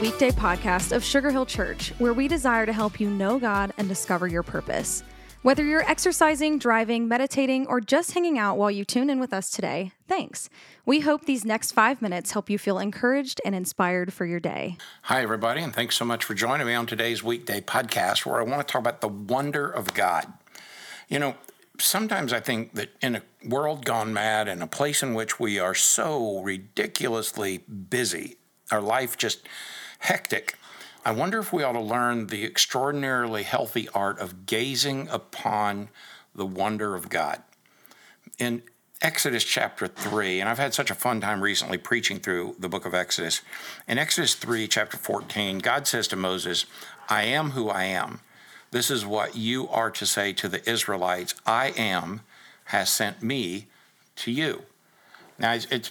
weekday podcast of Sugar Hill Church, where we desire to help you know God and discover your purpose. Whether you're exercising, driving, meditating, or just hanging out while you tune in with us today, thanks. We hope these next five minutes help you feel encouraged and inspired for your day. Hi, everybody, and thanks so much for joining me on today's weekday podcast where I want to talk about the wonder of God. You know, sometimes I think that in a world gone mad, in a place in which we are so ridiculously busy, our life just hectic, I wonder if we ought to learn the extraordinarily healthy art of gazing upon the wonder of God. In Exodus chapter 3, and I've had such a fun time recently preaching through the book of Exodus. In Exodus 3, chapter 14, God says to Moses, I am who I am. This is what you are to say to the Israelites I am has sent me to you. Now, it's, it's,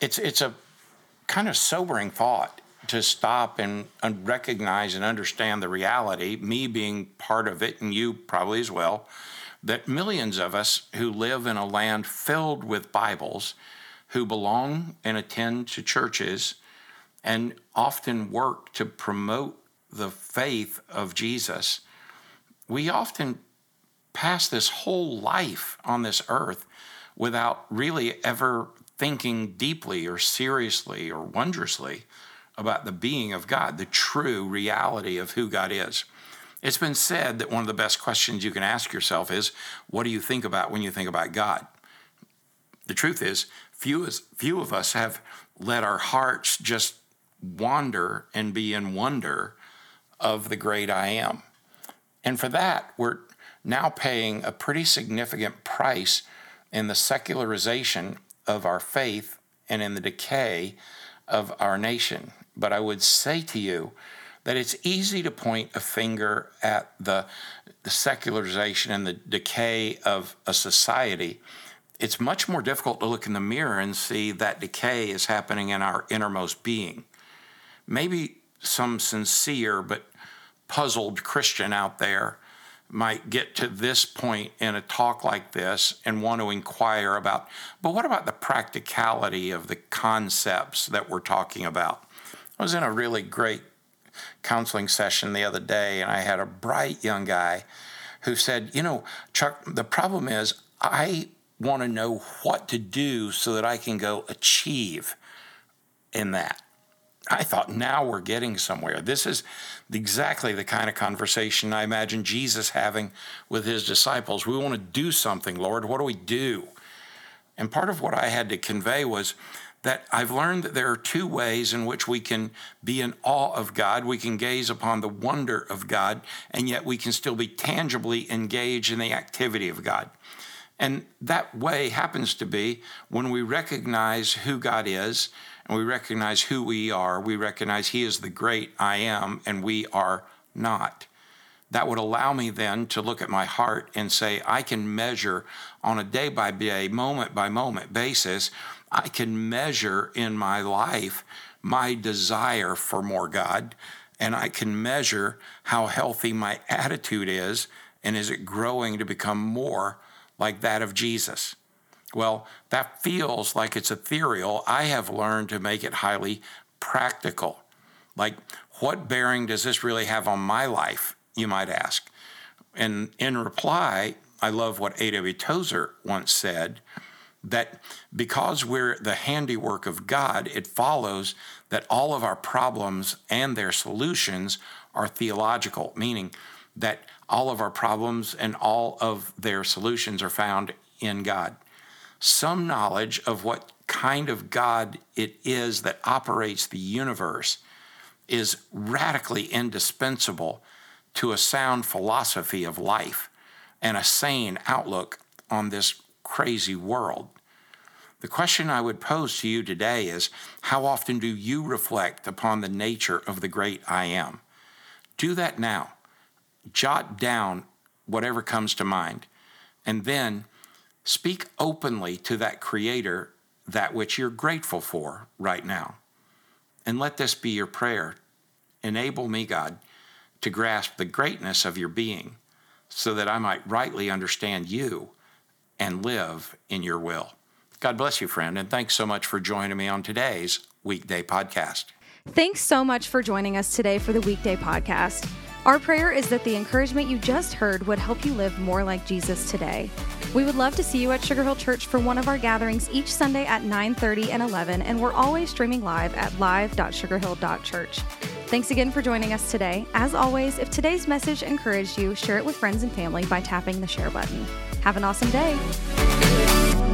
it's, it's a kind of sobering thought to stop and, and recognize and understand the reality, me being part of it, and you probably as well, that millions of us who live in a land filled with Bibles, who belong and attend to churches, and often work to promote the faith of Jesus, we often pass this whole life on this earth without really ever thinking deeply or seriously or wondrously about the being of God, the true reality of who God is. It's been said that one of the best questions you can ask yourself is, What do you think about when you think about God? The truth is, few, is, few of us have let our hearts just wander and be in wonder of the great I am. And for that, we're now paying a pretty significant price in the secularization of our faith and in the decay of our nation. But I would say to you that it's easy to point a finger at the, the secularization and the decay of a society. It's much more difficult to look in the mirror and see that decay is happening in our innermost being. Maybe some sincere but puzzled Christian out there might get to this point in a talk like this and want to inquire about, but what about the practicality of the concepts that we're talking about? I was in a really great counseling session the other day, and I had a bright young guy who said, You know, Chuck, the problem is I want to know what to do so that I can go achieve in that. I thought, now we're getting somewhere. This is exactly the kind of conversation I imagine Jesus having with his disciples. We want to do something, Lord. What do we do? And part of what I had to convey was that I've learned that there are two ways in which we can be in awe of God. We can gaze upon the wonder of God, and yet we can still be tangibly engaged in the activity of God. And that way happens to be when we recognize who God is and we recognize who we are. We recognize He is the great I am, and we are not. That would allow me then to look at my heart and say, I can measure on a day by day, moment by moment basis I can measure in my life my desire for more God, and I can measure how healthy my attitude is, and is it growing to become more like that of Jesus? Well, that feels like it's ethereal. I have learned to make it highly practical. Like, what bearing does this really have on my life, you might ask? And in reply, I love what A.W. Tozer once said that because we're the handiwork of God, it follows that all of our problems and their solutions are theological, meaning that all of our problems and all of their solutions are found in God. Some knowledge of what kind of God it is that operates the universe is radically indispensable to a sound philosophy of life and a sane outlook on this crazy world. The question I would pose to you today is how often do you reflect upon the nature of the great I am? Do that now. Jot down whatever comes to mind, and then speak openly to that Creator that which you're grateful for right now. And let this be your prayer. Enable me, God, to grasp the greatness of your being so that I might rightly understand you and live in your will. God bless you, friend, and thanks so much for joining me on today's weekday podcast. Thanks so much for joining us today for the weekday podcast. Our prayer is that the encouragement you just heard would help you live more like Jesus today. We would love to see you at Sugar Hill Church for one of our gatherings each Sunday at 9:30 and 11, and we're always streaming live at live.sugarhill.church. Thanks again for joining us today. As always, if today's message encouraged you, share it with friends and family by tapping the share button. Have an awesome day.